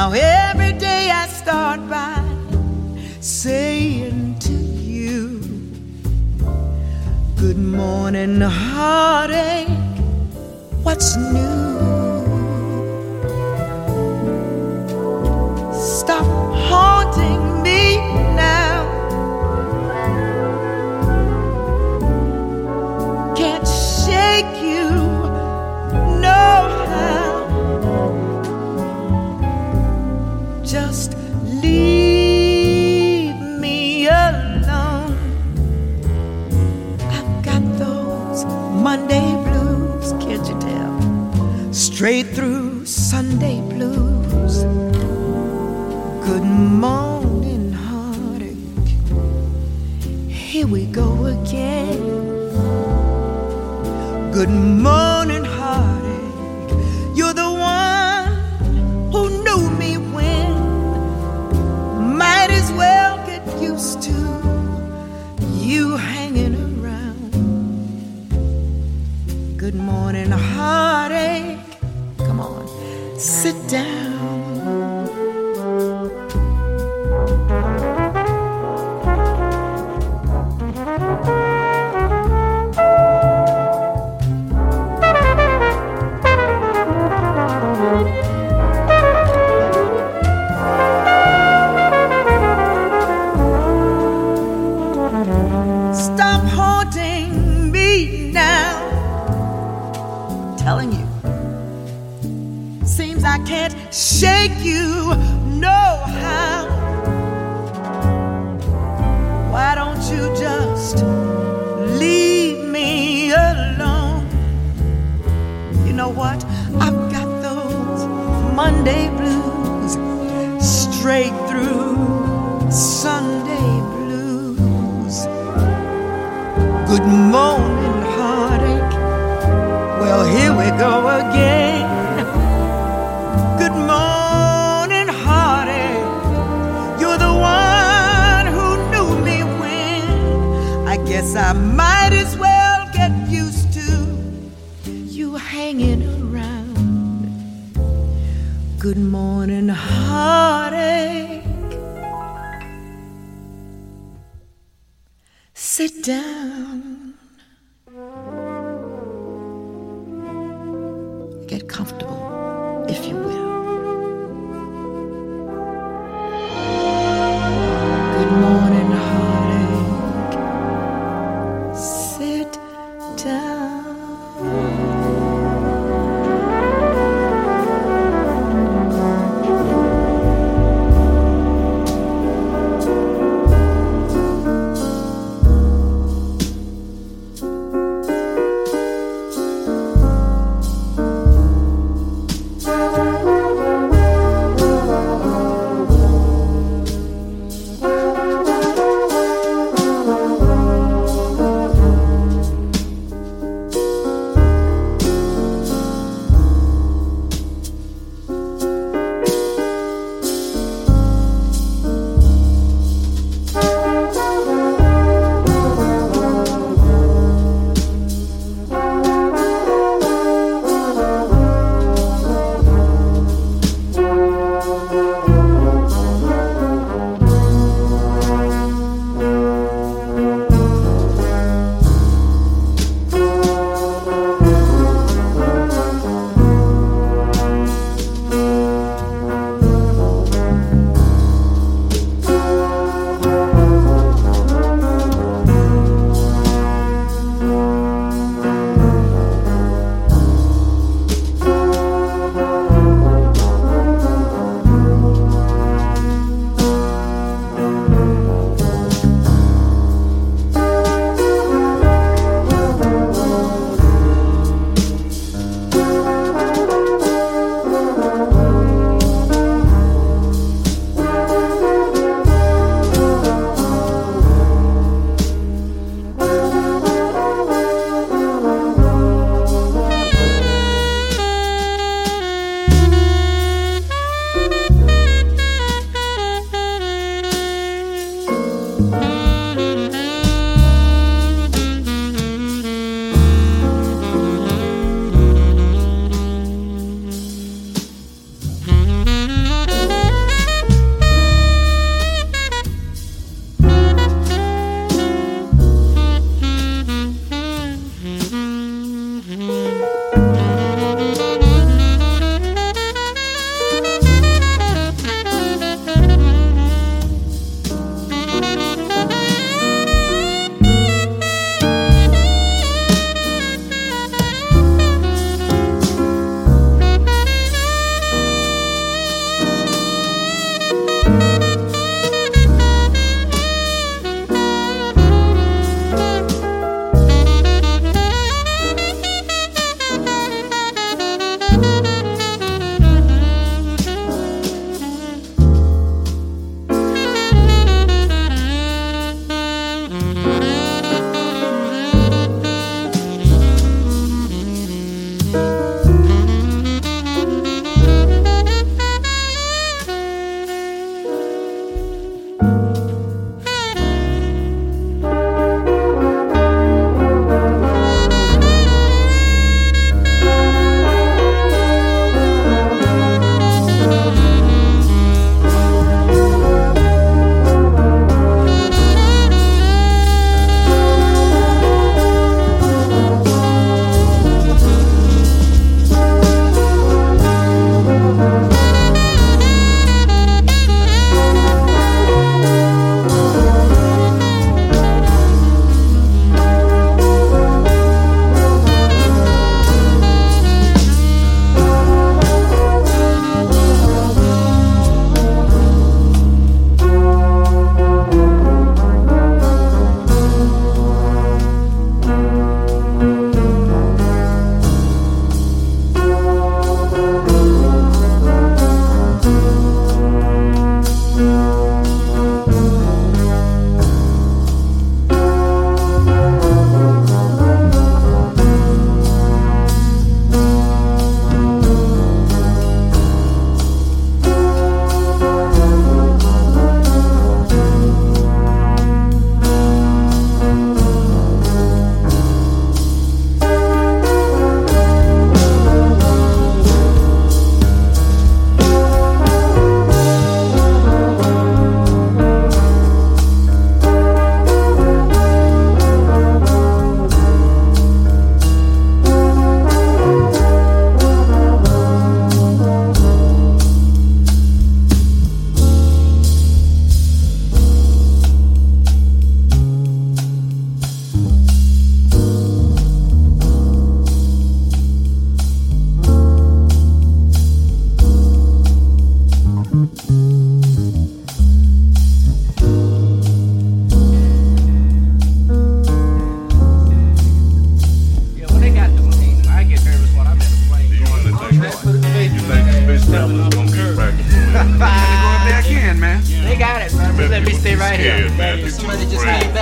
Now every day I start by saying to you, Good morning, heartache. What's new? Comfortable, if you will.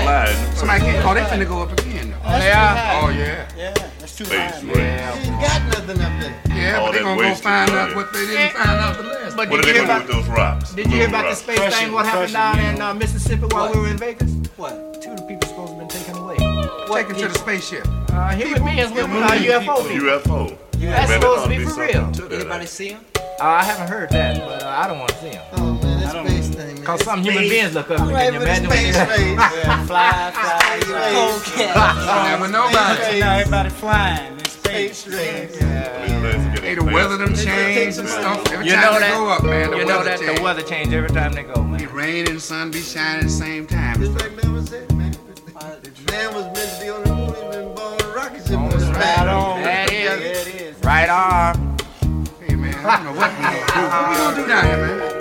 Flying. Somebody can't. Oh, they finna go up again. though. That's Yeah. too high. Oh yeah. Yeah, that's too Space high. race. Man. You ain't got nothing up there. Yeah, All but they that gonna go find out what they didn't find out the last. But What did are you they hear gonna do about with those rocks? Did you hear Little about the space Crushing- thing? What happened down in uh, Mississippi while What? we were in Vegas? What? Two of the people supposed to have been taken away. Taken to the spaceship. Uh, human beings with uh, UFO people. UFO. UFO. That's supposed to be be for real. to that. Anybody see him? Uh, I haven't heard that, but uh, I don't want to see them. Oh man, that Cause some human beings look up and right can you with the imagine what space they- race. Yeah, fly, fly, you Space know. race. Never know about it. You know, everybody flying in Space space. race. These planes are getting Hey, the weather done faster. changed and stuff. Every You time know they that- go up, man, the You know that change. the weather change every time they go, Be man. rain and sun be shining at the same time. Just like Melvin said, man. If man was meant to be on the moon, he been born a rocket ship. On on the the right on. That Yeah, it is. Right arm. Hey man, I don't know what we gonna do. What we gonna do down here, man?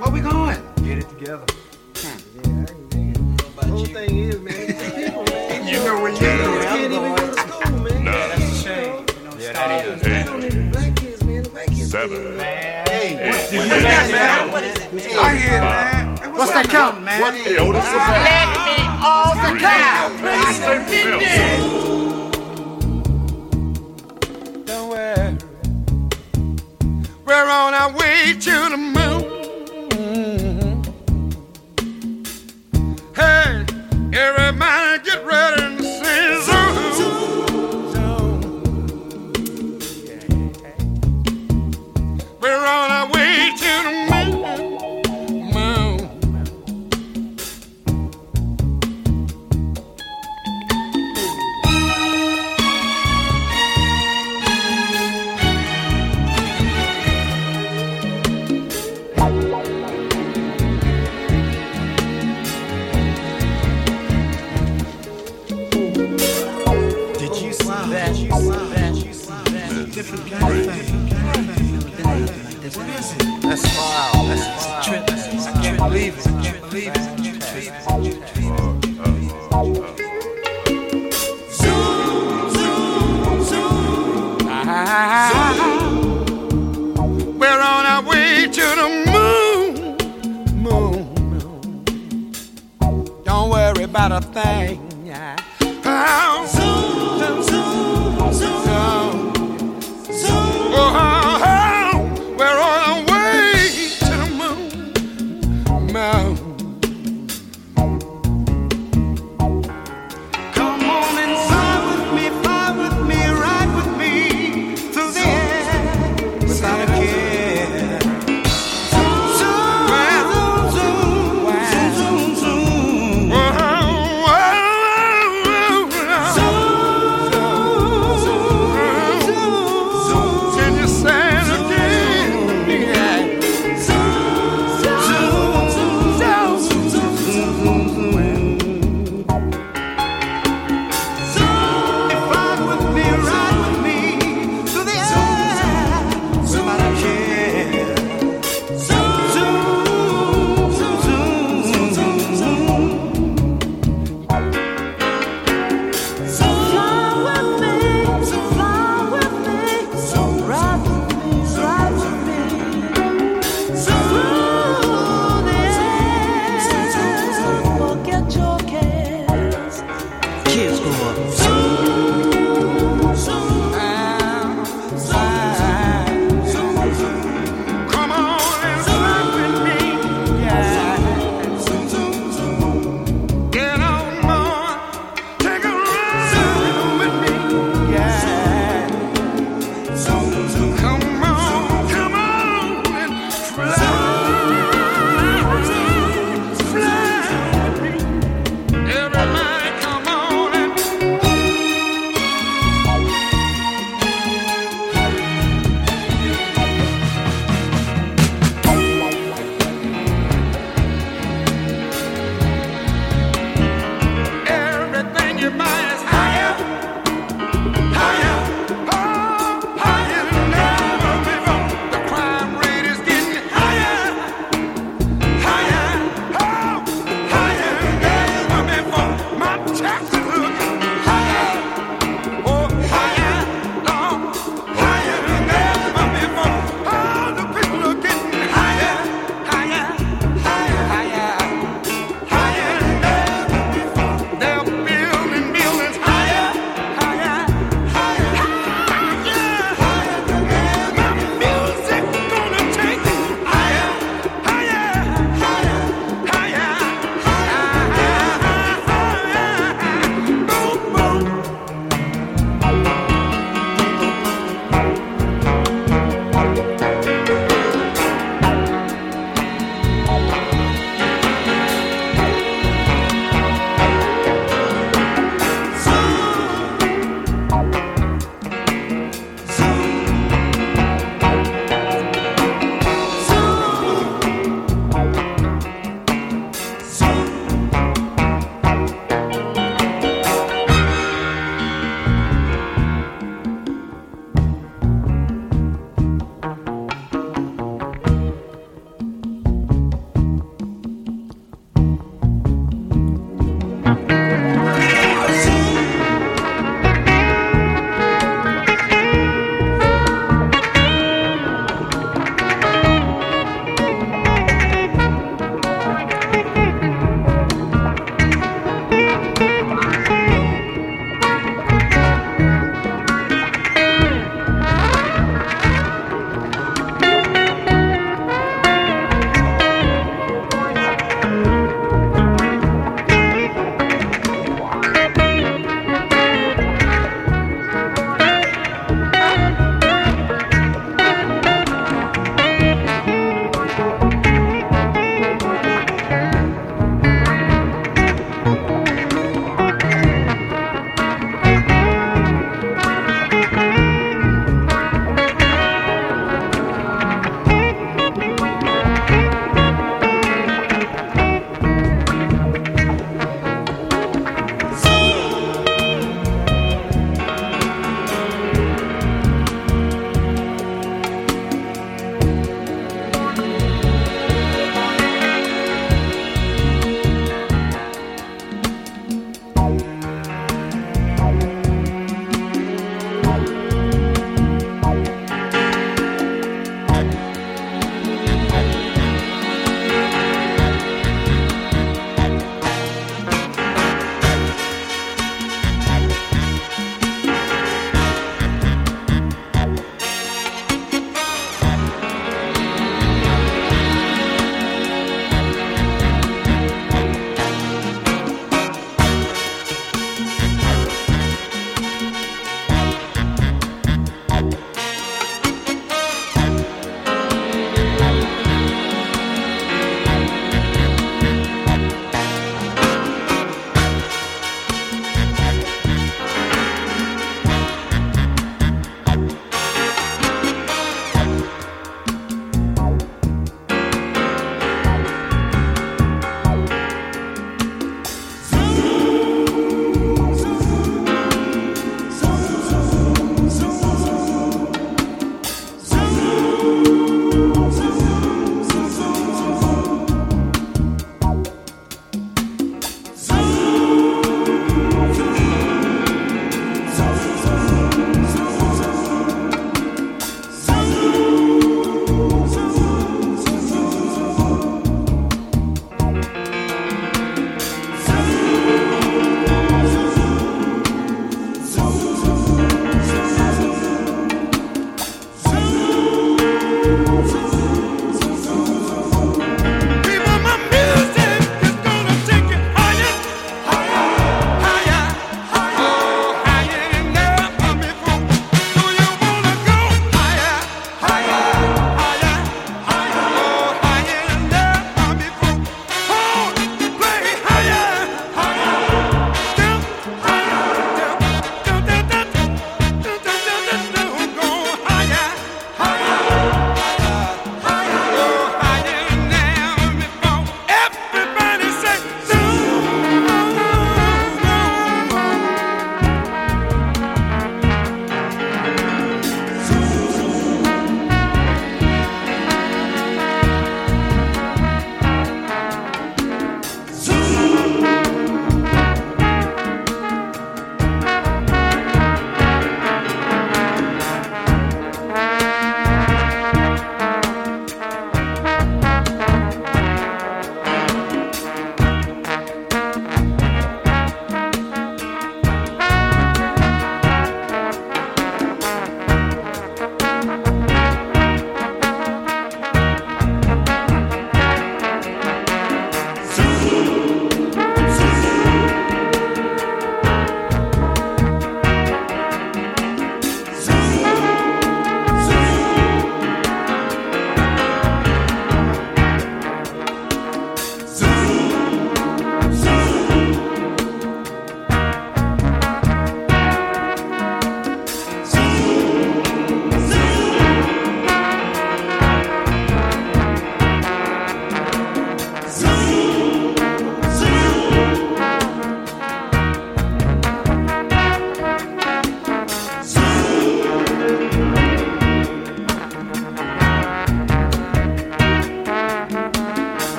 Where we going? Get it together. The whole thing is, man, it's people, man. You know where you Kids going. can't even go to school, man. Nine, That's a shame. You know, Yeah, that is. They don't need the black kids, man. The white kids. seven, Hey, eight, man? what is it, man? I hear it, man. What's that counting, man? What the Otis is that? Let me off the Don't worry. We're on our way to the moon. Everybody get ready a trip. I can't believe it. I can't believe it. We're on our way to the moon. Moon. Don't worry about a thing.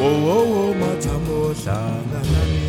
Wo wo wo mathambo hlanganani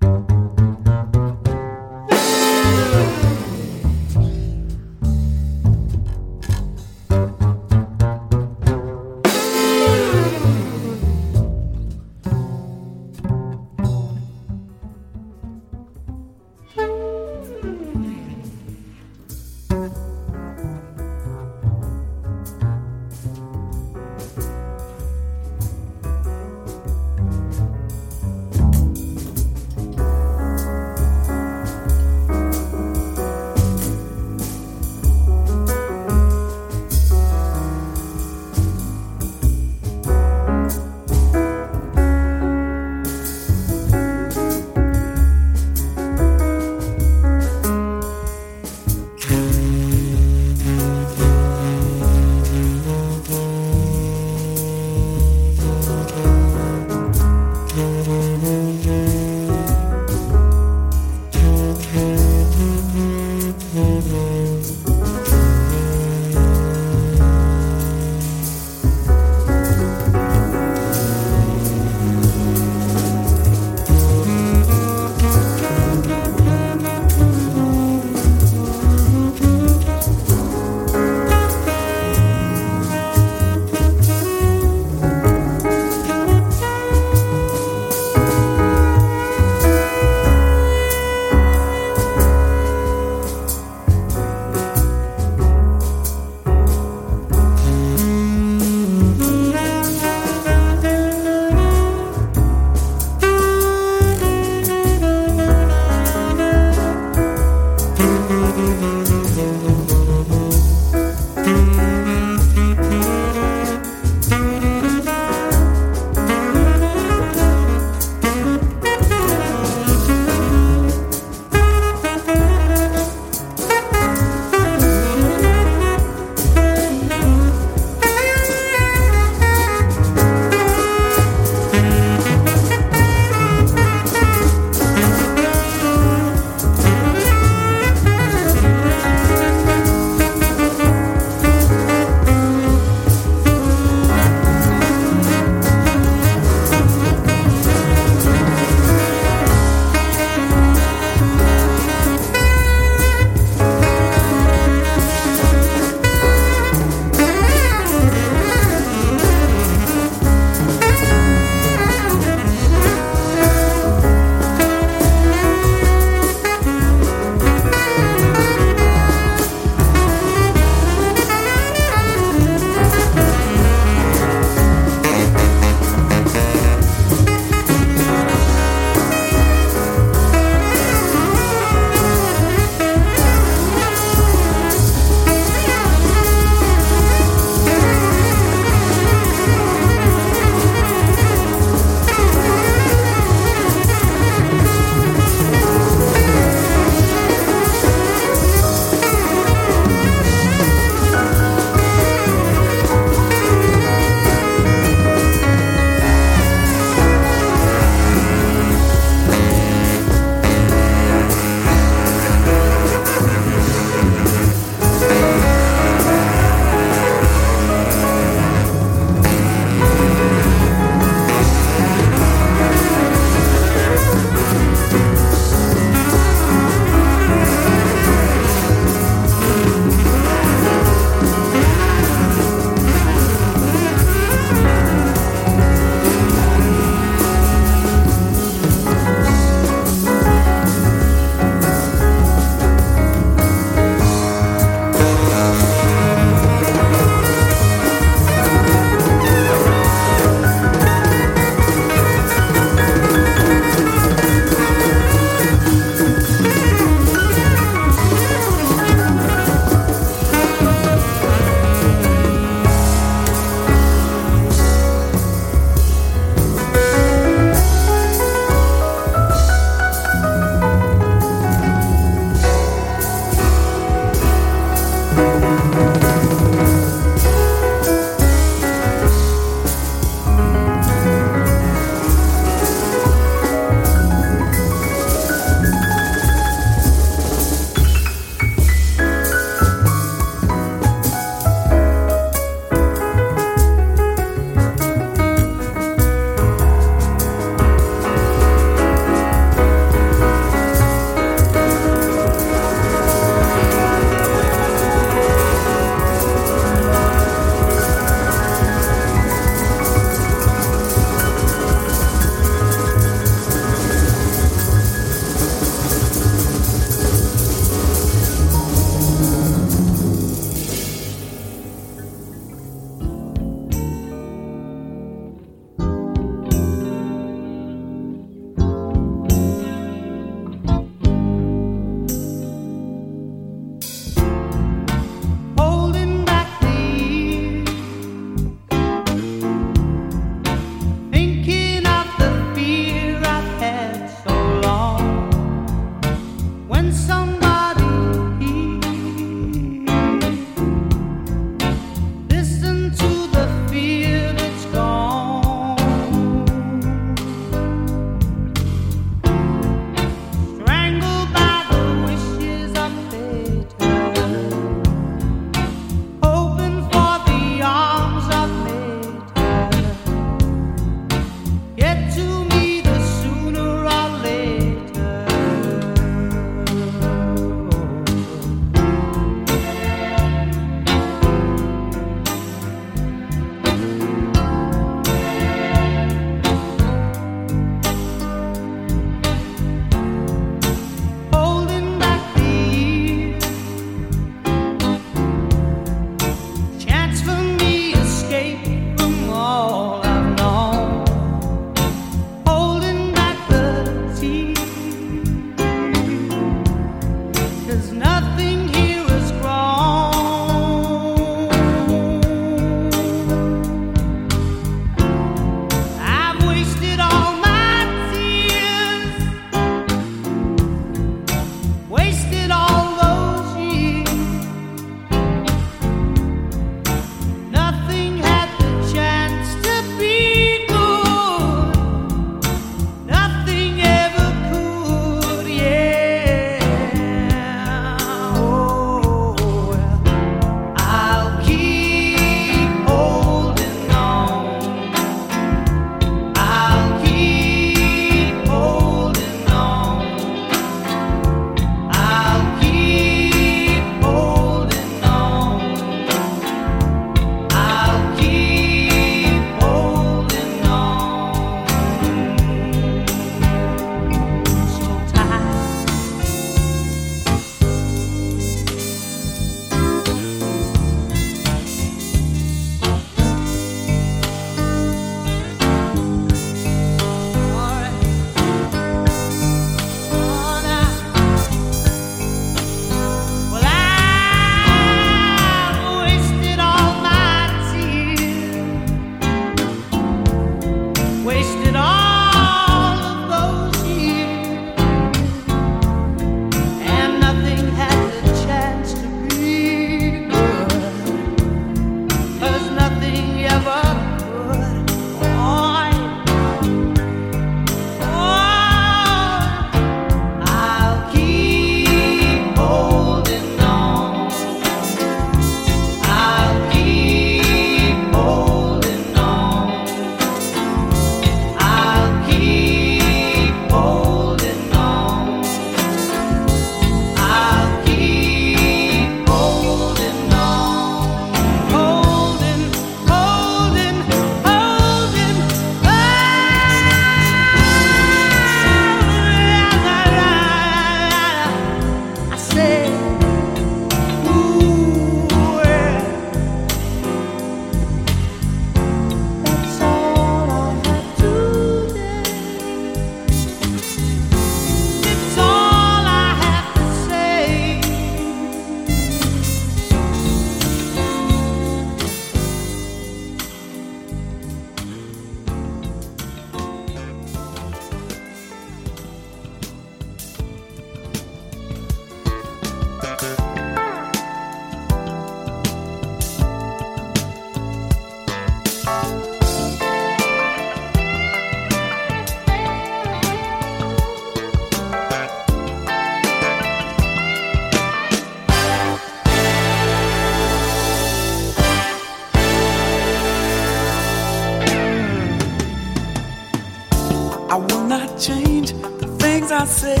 say